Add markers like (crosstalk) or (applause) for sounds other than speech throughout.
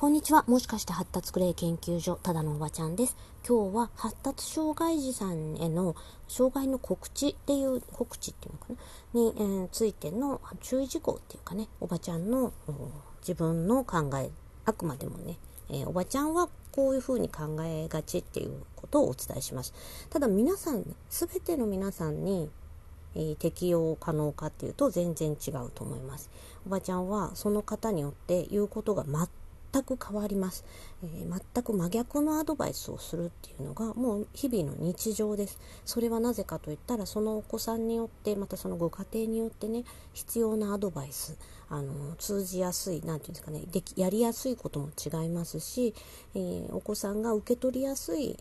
こんにちは。もしかして発達クレイ研究所、ただのおばちゃんです。今日は発達障害児さんへの障害の告知っていう、告知っていうのかな？に、えー、ついての注意事項っていうかね、おばちゃんの自分の考え、あくまでもね、えー、おばちゃんはこういうふうに考えがちっていうことをお伝えします。ただ皆さん、すべての皆さんに、え、適用可能かっていうと全然違うと思います。おばちゃんはその方によって言うことが全く変わります、えー、全く真逆のアドバイスをするっていうのがもう日々の日常です。それはなぜかといったらそのお子さんによってまたそのご家庭によってね必要なアドバイスあの通じやすい何て言うんですかねできやりやすいことも違いますし、えー、お子さんが受け取りやすい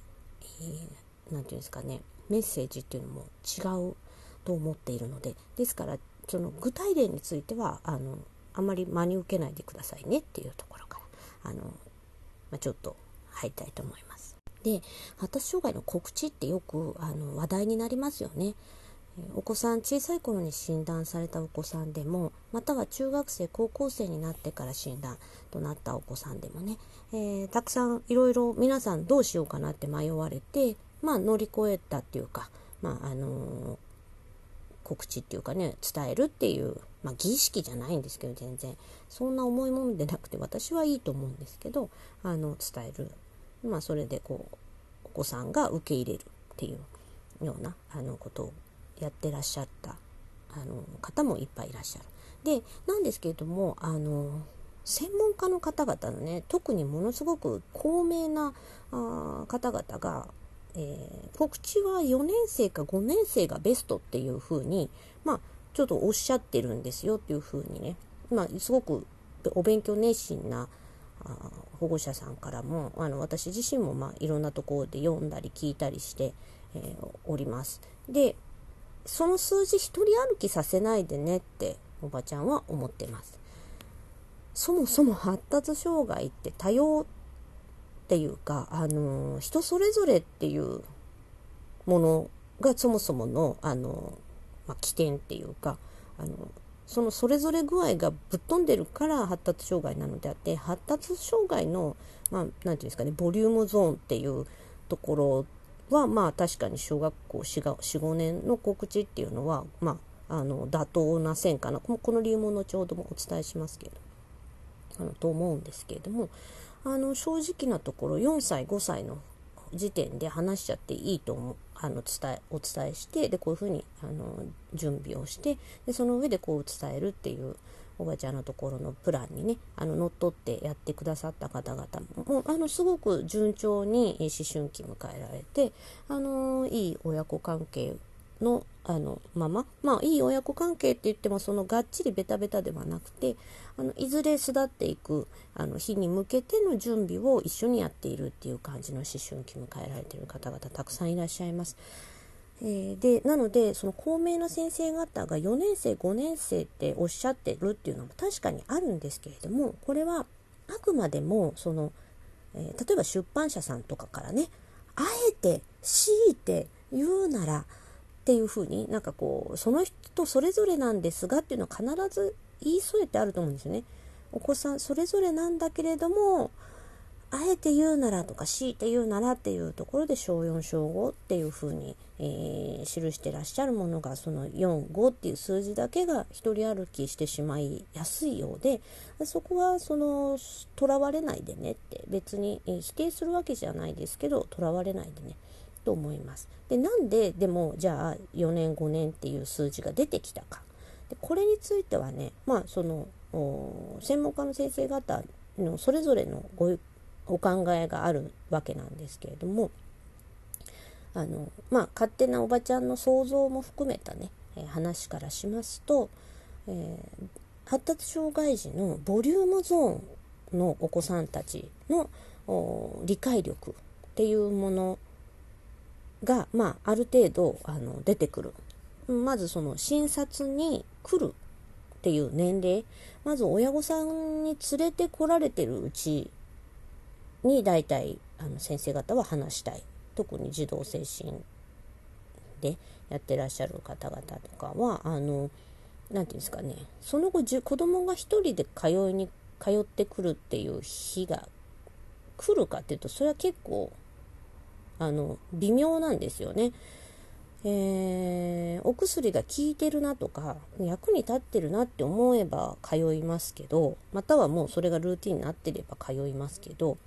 何、えー、て言うんですかねメッセージっていうのも違うと思っているのでですからその具体例についてはあのあまり真に受けないでくださいねっていうところから。あの、まあ、ちょっと入りたいと思います。で発達障害の告知ってよくあの話題になりますよね。お子さん小さい頃に診断されたお子さんでもまたは中学生高校生になってから診断となったお子さんでもね、えー、たくさんいろいろ皆さんどうしようかなって迷われて、まあ、乗り越えたっていうか、まああのー、告知っていうかね伝えるっていうまあ、儀式じゃないんですけど全然そんな重いものでなくて私はいいと思うんですけどあの伝える、まあ、それでこうお子さんが受け入れるっていうようなあのことをやってらっしゃったあの方もいっぱいいらっしゃる。でなんですけれどもあの専門家の方々のね特にものすごく高名なあ方々が、えー、告知は4年生か5年生がベストっていうふうにまあちょっとおっしゃってるんですよっていうふうにね、まあ、すごくお勉強熱心なあ保護者さんからもあの私自身も、まあ、いろんなところで読んだり聞いたりして、えー、おります。でその数字一人歩きさせないでねっておばちゃんは思ってます。そもそも発達障害って多様っていうか、あの、人それぞれっていうものがそもそもの、あのまあ、起点っていうかあのそのそれぞれ具合がぶっ飛んでるから発達障害なのであって発達障害のまあ、て言うんですかねボリュームゾーンっていうところはまあ確かに小学校45年の告知っていうのはまああの妥当な線かな。この理由も後ほどもお伝えしますけどあのと思うんですけれどもあの正直なところ4歳5歳の時点で話しちゃっていいと思うあの伝えお伝えしてでこういうふうにあの準備をしてでその上でこう伝えるっていうおばちゃんのところのプランにねあの乗っ取ってやってくださった方々もあのすごく順調に思春期迎えられてあのいい親子関係のあのまま？まあいい親子関係って言ってもそのがっちりベタベタではなくてあのいずれ巣立っていくあの日に向けての準備を一緒にやっているっていう感じの思春期迎えられている方々たくさんいらっしゃいます。えー、でなのでその高名な先生方が4年生5年生っておっしゃってるっていうのも確かにあるんですけれどもこれはあくまでもその、えー、例えば出版社さんとかからねあえて強いて言うならっていうふうになんかこうその人それぞれなんですがっていうのは必ず言い添えてあると思うんですよね。お子さんそれぞれなんだけれどもあえて言うならとか強いて言うならっていうところで小4小5っていうふうに、えー、記してらっしゃるものがその45っていう数字だけが一人歩きしてしまいやすいようでそこはそのとらわれないでねって別に、否定するわけじゃないですけどとらわれないでねと思います。でなんででもじゃあ4年5年っていう数字が出てきたか。でこれについてはねまあその専門家の先生方のそれぞれのごお考えがあるわけなんですけれどもあのまあ勝手なおばちゃんの想像も含めたね、話からしますと、えー、発達障害児のボリュームゾーンのお子さんたちの理解力っていうものが、まあ、ある程度あの出てくる。まずその診察に来るっていう年齢、まず親御さんに連れてこられてるうちに大体あの先生方は話したい。特に児童精神でやってらっしゃる方々とかは、あの、なんていうんですかね、その後じ、子供が一人で通いに通ってくるっていう日が来るかっていうとそれは結構あの微妙なんですよね。えー、お薬が効いてるなとか役に立ってるなって思えば通いますけどまたはもうそれがルーティンになってれば通いますけど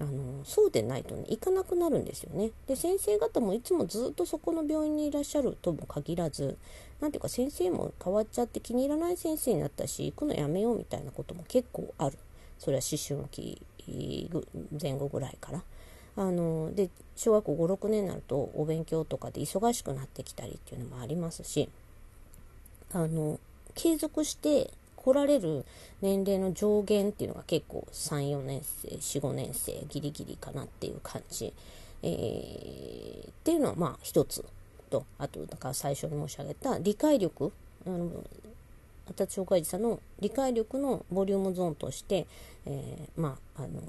あのそうでないとね行かなくなるんですよね。で先生方もいつもずっとそこの病院にいらっしゃるとも限らず何ていうか先生も変わっちゃって気に入らない先生になったし行くのやめようみたいなことも結構あるそれは思春期前後ぐらいから。あので小学校56年になるとお勉強とかで忙しくなってきたりっていうのもありますしあの継続して来られる年齢の上限っていうのが結構34年生45年生ギリギリかなっていう感じ、えー、っていうのはまあ一つとあとだから最初に申し上げた理解力あの発達障害児さんの理解力のボリュームゾーンとして、えー、まああの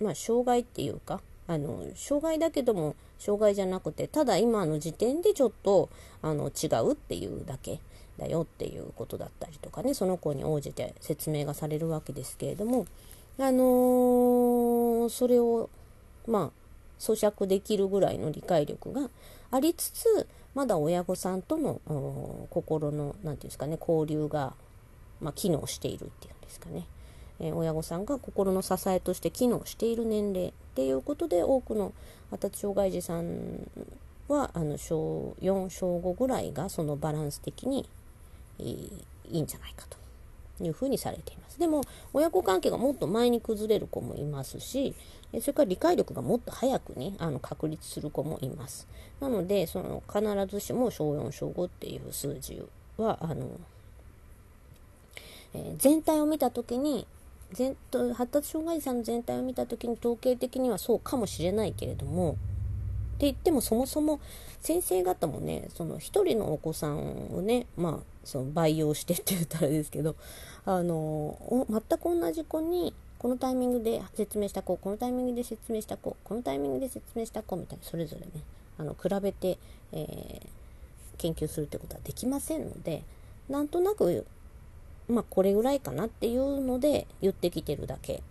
まあ障害っていうかあの障害だけども障害じゃなくてただ今の時点でちょっとあの違うっていうだけだよっていうことだったりとかねその子に応じて説明がされるわけですけれどもあのー、それをまあ咀嚼できるぐらいの理解力がありつつまだ親御さんとの心の何て言うんですかね交流が、まあ、機能しているっていうんですかね、え、親御さんが心の支えとして機能している年齢っていうことで多くの発達障害児さんはあの小4小5ぐらいがそのバランス的にいいんじゃないかというふうにされています。でも親子関係がもっと前に崩れる子もいますしそれから理解力がもっと早くにあの確立する子もいます。なのでその必ずしも小4小5っていう数字はあの、え、全体を見た時に全発達障害者の全体を見た時に統計的にはそうかもしれないけれどもって言ってもそもそも先生方もねその1人のお子さんをねまあその培養してって言ったらですけどあの全く同じ子にこのタイミングで説明した子このタイミングで説明した子このタイミングで説明した子みたいなそれぞれねあの比べて、えー、研究するってことはできませんのでなんとなくまあこれぐらいかなっていうので言ってきてるだけ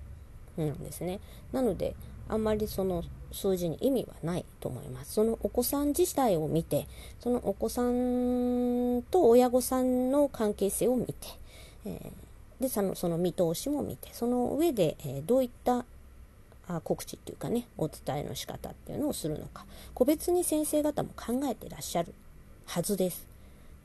なんですね。なのであんまりその数字に意味はないと思います。そのお子さん自体を見て、そのお子さんと親御さんの関係性を見て、えー、でそのその見通しも見て、その上で、えー、どういったあ告知っていうかね、お伝えの仕方っていうのをするのか、個別に先生方も考えてらっしゃるはずです。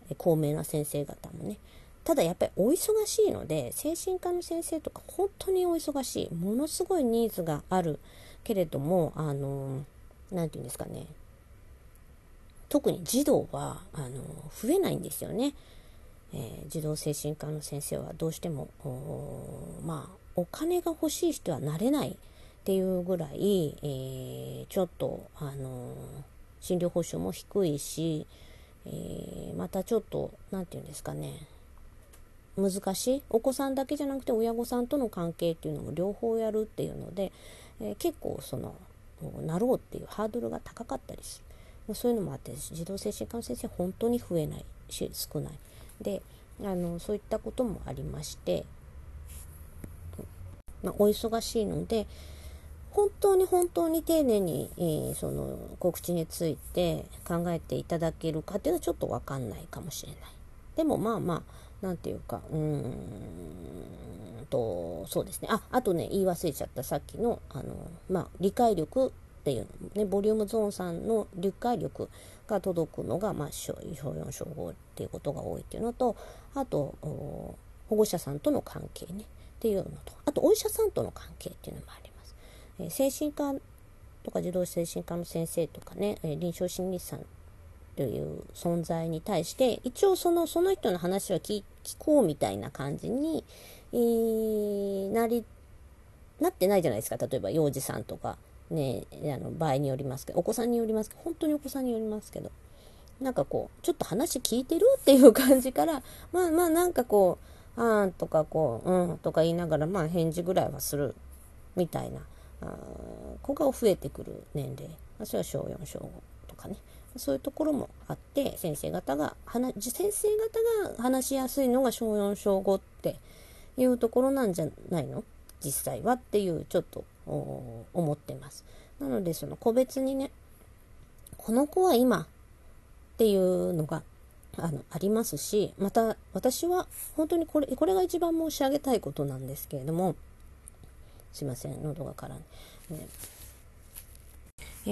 えー、高名な先生方もね。ただやっぱりお忙しいので、精神科の先生とか本当にお忙しい。ものすごいニーズがあるけれども、あの、何て言うんですかね。特に児童は、あの、増えないんですよね。えー、児童精神科の先生はどうしても、まあ、お金が欲しい人はなれないっていうぐらい、えー、ちょっと、あの診療報酬も低いし、えー、またちょっと、何て言うんですかね、難しい。お子さんだけじゃなくて親御さんとの関係っていうのも両方やるっていうので、えー、結構そのなろうっていうハードルが高かったりするそういうのもあって児童精神科の先生本当に増えないし少ない。であのそういったこともありまして、まあ、お忙しいので本当に本当に丁寧に、えー、その告知について考えていただけるかっていうのはちょっと分かんないかもしれない。でもまあまあ何て言うか、うーんと、そうですね。あ、あとね、言い忘れちゃった、さっきの、あの、まあ、理解力っていうのね、ボリュームゾーン3の理解力が届くのが、まあ、小4、小5っていうことが多いっていうのと、あと、保護者さんとの関係ね、っていうのと、あと、お医者さんとの関係っていうのもあります。えー、精神科とか児童精神科の先生とかね、えー、臨床心理士さんという存在に対して一応そのその人の話は聞こうみたいな感じに、えー、なりなってないじゃないですか。例えば幼児さんとか。ねあの場合によりますけどお子さんによりますけど本当にお子さんによりますけど。なんかこうちょっと話聞いてるっていう感じからまあまあなんかこうあーとかこううんとか言いながらまあ返事ぐらいはするみたいな子が増えてくる年齢。それは小4小5とかね。そういうところもあって先生方が話先生方が話しやすいのが小4小5っていうところなんじゃないの？実際はっていうちょっと思ってます。なのでその個別にねこの子は今っていうのがあのありますしまた私は本当にこれこれが一番申し上げたいことなんですけれどもすいません喉が絡んで、ね。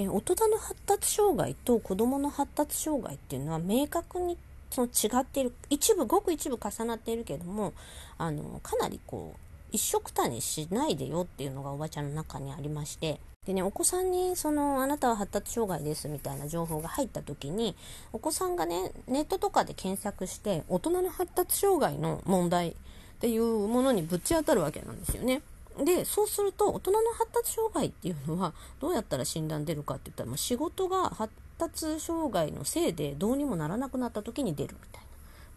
え、大人の発達障害と子どもの発達障害っていうのは明確にその違っている一部ごく一部重なっているけどもあのかなりこう一緒くたにしないでよっていうのがおばちゃんの中にありましてでねお子さんにそのあなたは発達障害ですみたいな情報が入った時にお子さんがねネットとかで検索して大人の発達障害の問題っていうものにぶち当たるわけなんですよね。でそうすると大人の発達障害っていうのはどうやったら診断出るかって言ったらもう仕事が発達障害のせいでどうにもならなくなった時に出るみたいな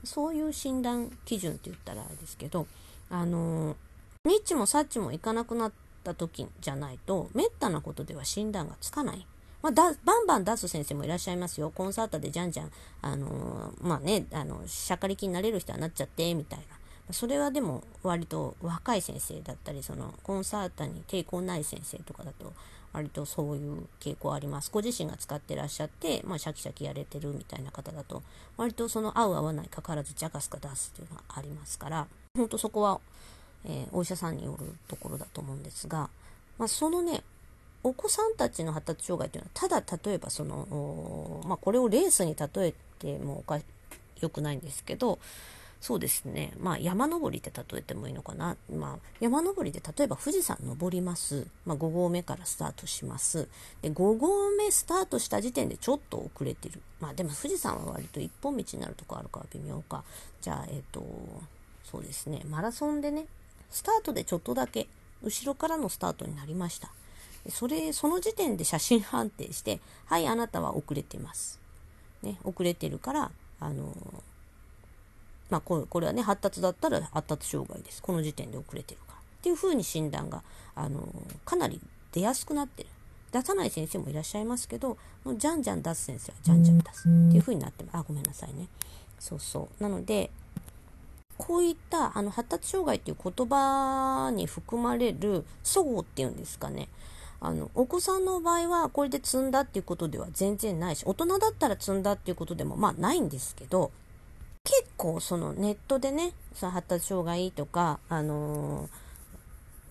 そういう診断基準って言ったらあれですけどあのニッチもサッチもいかなくなった時じゃないとめったなことでは診断がつかない。まあ、だバンバン出す先生もいらっしゃいますよ。コンサートでじゃんじゃん、あのー、まあね、あの、しゃかりきになれる人はなっちゃって、みたいな。それはでも割と若い先生だったりそのコンサートに抵抗ない先生とかだと割とそういう傾向あります。ご自身が使ってらっしゃって、まあ、シャキシャキやれてるみたいな方だと割とその合う合わないかかわらずジャカスカ出すっていうのがありますから本当そこは、えー、お医者さんによるところだと思うんですが、まあ、そのねお子さんたちの発達障害というのはただ例えばその、まあ、これをレースに例えてもおかよくないんですけどそうですね。まあ山登りって例えてもいいのかな。まあ山登りで例えば富士山登ります。まあ5合目からスタートします。で5合目スタートした時点でちょっと遅れてる。まあでも富士山は割と一本道になるとこあるから微妙か。じゃあえっ、ー、と、そうですね。マラソンでね、スタートでちょっとだけ後ろからのスタートになりました。それ、その時点で写真判定して、はい、あなたは遅れてます。ね、遅れてるから、あのまあ、これはね、発達だったら発達障害です。この時点で遅れてるから。っていうふうに診断が、あのかなり出やすくなってる。出さない先生もいらっしゃいますけど、もうじゃんじゃん出す先生はじゃんじゃん出す。っていうふうになってます。あ、ごめんなさいね。そうそう。なので、こういったあの発達障害っていう言葉に含まれる祖語っていうんですかね。あのお子さんの場合はこれで積んだっていうことでは全然ないし大人だったら積んだっていうことでもまあないんですけど結構そのネットでね、その発達障害とか、あの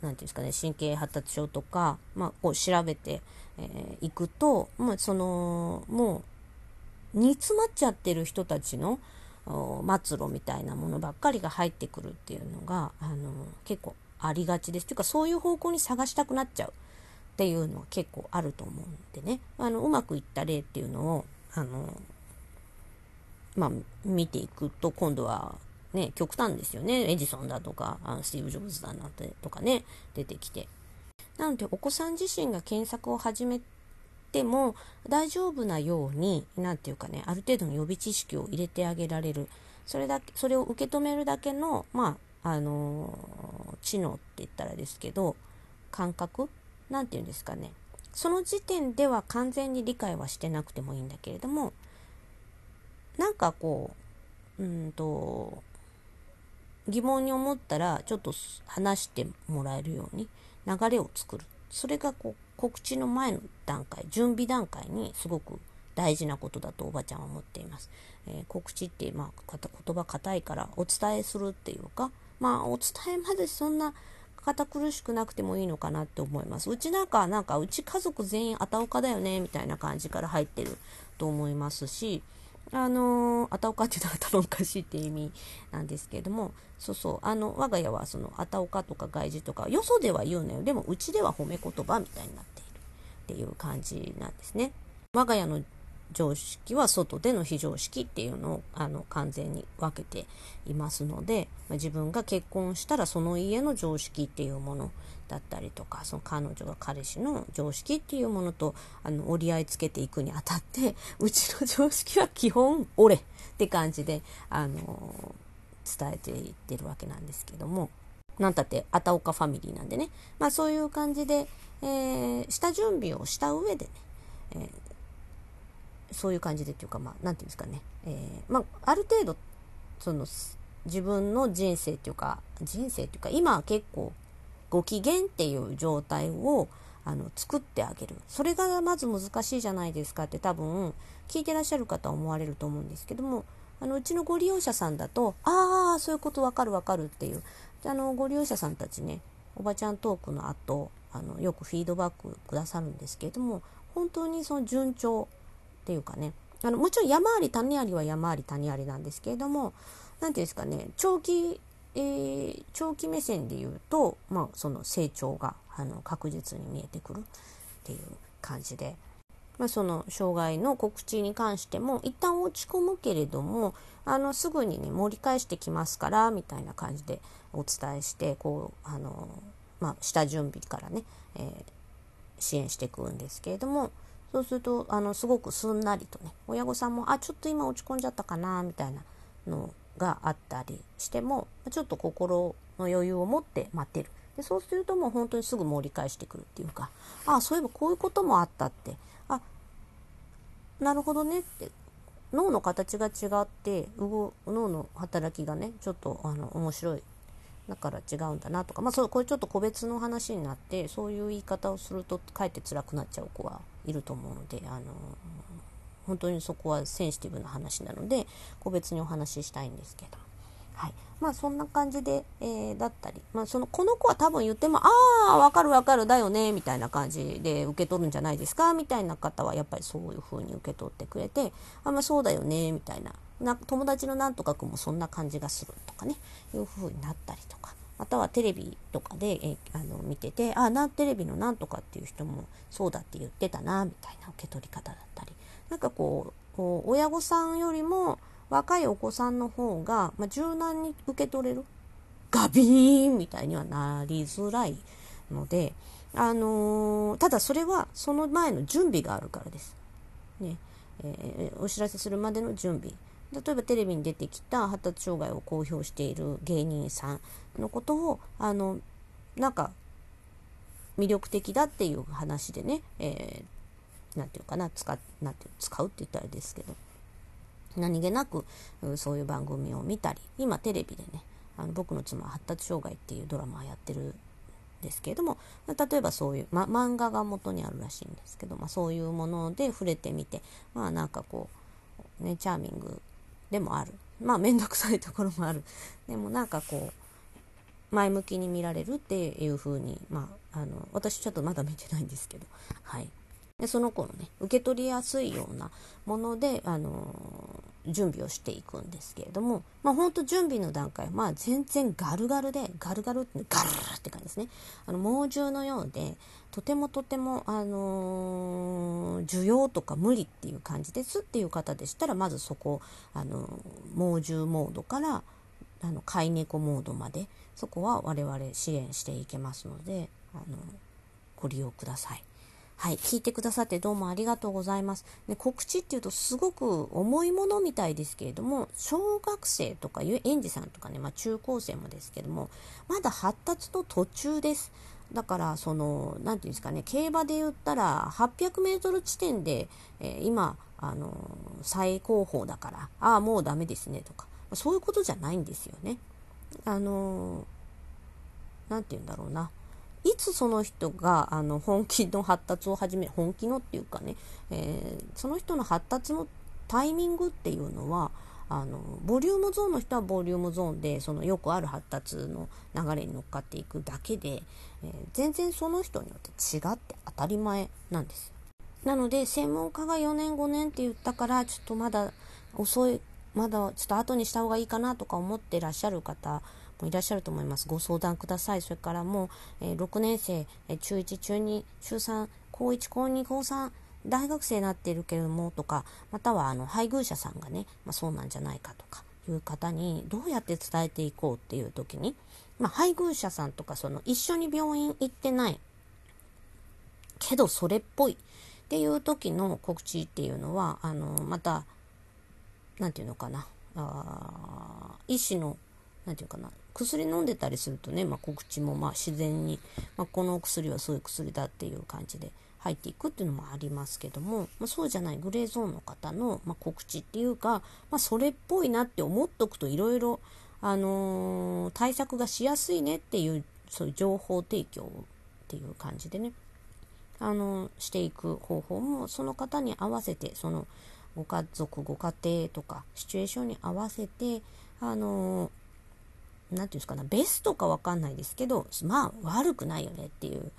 ー、なんていうんですかね、神経発達症とか、まあ、こう調べてい、えー、くと、まあ、その、もう、煮詰まっちゃってる人たちの末路みたいなものばっかりが入ってくるっていうのが、あのー、結構ありがちです。というか、そういう方向に探したくなっちゃうっていうのは結構あると思うんでね、あの、うまくいった例っていうのを、あのまあ、見ていくと、今度は、ね、極端ですよね。エジソンだとか、あのスティーブ・ジョブズだなとかね、出てきて。なので、お子さん自身が検索を始めても大丈夫なように、なんていうかね、ある程度の予備知識を入れてあげられる。それだけ、それを受け止めるだけの、まあ、あのー、知能って言ったらですけど、感覚？なんていうんですかね。その時点では完全に理解はしてなくてもいいんだけれども、なんかこう、うんと、疑問に思ったら、ちょっと話してもらえるように流れを作る。それがこう告知の前の段階、準備段階にすごく大事なことだとおばちゃんは思っています。えー、告知って、まあ、言葉硬いからお伝えするっていうか、まあ、お伝えまでそんな堅苦しくなくてもいいのかなって思います。うちなんか、なんか、うち家族全員あたおかだよね、みたいな感じから入ってると思いますし、あのあたおかっていうのは頭おかしいって意味なんですけれども、そうそう、あの、我が家はその、あたおかとか外事とか、よそでは言うのよ。でも、うちでは褒め言葉みたいになっているっていう感じなんですね。我が家の常識は外での非常識っていうのをあの完全に分けていますので、まあ、自分が結婚したらその家の常識っていうものだったりとかその彼女が彼氏の常識っていうものとあの折り合いつけていくにあたって (laughs) うちの常識は基本俺って感じであの伝えていってるわけなんですけども。なんたってあたおかファミリーなんでね。まあそういう感じで、えー、下準備をした上でね、えーそういう感じでっていうか、まあ、なんていうんですかね、えー、まあ、ある程度、その、自分の人生っていうか人生っていうか今は結構ご機嫌っていう状態をあの作ってあげる。それがまず難しいじゃないですかって多分聞いてらっしゃる方は思われると思うんですけどもあのうちのご利用者さんだとああそういうことわかるわかるっていう。あのご利用者さんたちねおばちゃんトークの後あのよくフィードバックくださるんですけれども本当にその順調っていうかねあのもちろん山あり谷ありは山あり谷ありなんですけれども何ていうんですかね長期、えー、長期目線で言うと、まあ、その成長があの確実に見えてくるっていう感じで。まあ、その障害の告知に関しても一旦落ち込むけれどもあのすぐにね盛り返してきますからみたいな感じでお伝えしてこうあの、まあ、下準備からね、えー、支援していくんですけれどもそうするとあのすごくすんなりとね親御さんもあちょっと今落ち込んじゃったかなみたいなのがあったりしてもちょっと心の余裕を持って待ってる。でそうするともう本当にすぐ盛り返してくるっていうかああそういえばこういうこともあったって。あなるほどねって。脳の形が違って脳の働きがねちょっとあの面白い。だから違うんだなとか。まあそうこれちょっと個別の話になってそういう言い方をするとかえって辛くなっちゃう子はいると思うのであの本当にそこはセンシティブな話なので個別にお話ししたいんですけど。はい、まあそんな感じで、えー、だったり、まあ、そのこの子は多分言っても「ああ分かる分かるだよね」みたいな感じで受け取るんじゃないですか？みたいな方はやっぱりそういう風に受け取ってくれて「あまあそうだよね」みたいな。な友達のなんとかくんもそんな感じがするとかね。いう風になったりとか。またはテレビとかでえあの見ててあなテレビのなんとかっていう人もそうだって言ってたなみたいな受け取り方だったりなんかこう親御さんよりも若いお子さんの方が、まあ、柔軟に受け取れる？ガビーンみたいにはなりづらいので、あのー、ただそれはその前の準備があるからです。ねえー、お知らせするまでの準備。例えばテレビに出てきた発達障害を公表している芸人さんのことをあのなんか魅力的だっていう話でね、えー、なんていうかな使なんていう使うって言ったらあれですけど何気なくそういう番組を見たり今テレビでねあの僕の妻発達障害っていうドラマをやってるんですけれども例えばそういう、ま、漫画が元にあるらしいんですけど、まあ、そういうもので触れてみてまあなんかこうねチャーミングでもある。まあ面倒くさいところもある。でもなんかこう前向きに見られるっていう風にまああの私ちょっとまだ見てないんですけど。はい。でその子のね受け取りやすいようなもので、あのー、準備をしていくんですけれども、まあ、ほんと準備の段階まあ全然ガルガルでガルガルってガルって感じですねあの猛獣のようでとてもとても、あのー、需要とか無理っていう感じですっていう方でしたらまずそこ、あのー、猛獣モードからあの飼い猫モードまでそこは我々支援していけますので、あのご利用ください。はい、聞いてくださってどうもありがとうございます。で告知っていうとすごく重いものみたいですけれども、小学生とかいう園児さんとかね、まあ、中高生もですけども、まだ発達の途中です。だから、その、なんていうんですかね、競馬で言ったら、800メートル地点で、えー、今、あの最高峰だから、ああ、もうダメですね、とか、そういうことじゃないんですよね。あのなんて言うんだろうな。いつその人があの本気の発達を始め本気のっていうかね、えー、その人の発達のタイミングっていうのはあのボリュームゾーンの人はボリュームゾーンでそのよくある発達の流れに乗っかっていくだけで、えー、全然その人によって違って当たり前なんです。なので専門家が4年5年って言ったからちょっとまだ遅いまだちょっと後にした方がいいかなとか思ってらっしゃる方もいらっしゃると思います。ご相談ください。それからもう、えー、6年生、えー、中1、中2、中3、高1、高2、高3、大学生になっているけれどもとか、またはあの配偶者さんがね、まあ、そうなんじゃないかとかいう方にどうやって伝えていこうっていう時に、まあ、配偶者さんとかその一緒に病院行ってないけどそれっぽいっていう時の告知っていうのはあのまた何て言うのかなあ医師の何て言うかな薬飲んでたりするとね、まあ、告知もまあ自然に、まあ、この薬はそういう薬だっていう感じで入っていくっていうのもありますけども、まあ、そうじゃないグレーゾーンの方の、ま告知っていうか、まそれっぽいなって思っとくといろいろあの、対策がしやすいねっていうそういう情報提供っていう感じでねあのしていく方法もその方に合わせてそのご家族ご家庭とかシチュエーションに合わせてあの何て言うんですかなベストか分かんないですけどまあ悪くないよねっていう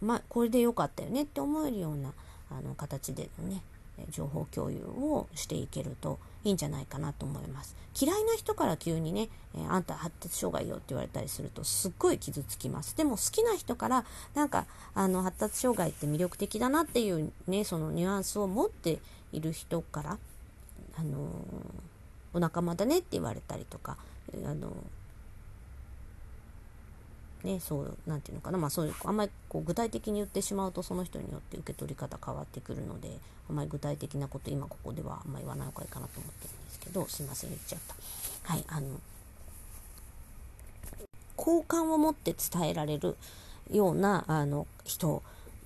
まあこれで良かったよねって思えるようなあの形でのね情報共有をしていけるといいんじゃないかなと思います。嫌いな人から急にね、えー、あんた発達障害よって言われたりするとすっごい傷つきます。でも好きな人からなんかあの発達障害って魅力的だなっていうねそのニュアンスを持っている人からあのー、お仲間だねって言われたりとかあのね、そう、なんていうのかな、まあそういう、あんまりこう具体的に言ってしまうとその人によって受け取り方変わってくるので、あんまり具体的なこと今ここではあんまり言わない方がいいかなと思ってるんですけど、すいません、言っちゃった。はい、あの、好感を持って伝えられるような、あの、人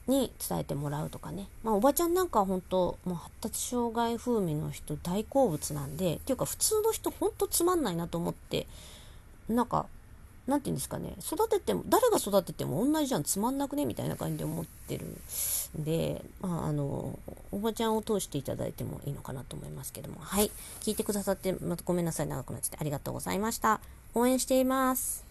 に伝えてもらうとかね。まあおばちゃんなんかは本当、もう発達障害風味の人大好物なんで、っていうか普通の人ほんとつまんないなと思って、なんか何て言うんですかね、育てても、誰が育てても同じじゃん、つまんなくね？みたいな感じで思ってるんで、まあ、あの、おばちゃんを通していただいてもいいのかなと思いますけども、はい。聞いてくださって、またごめんなさい、長くなっちゃってありがとうございました。応援しています。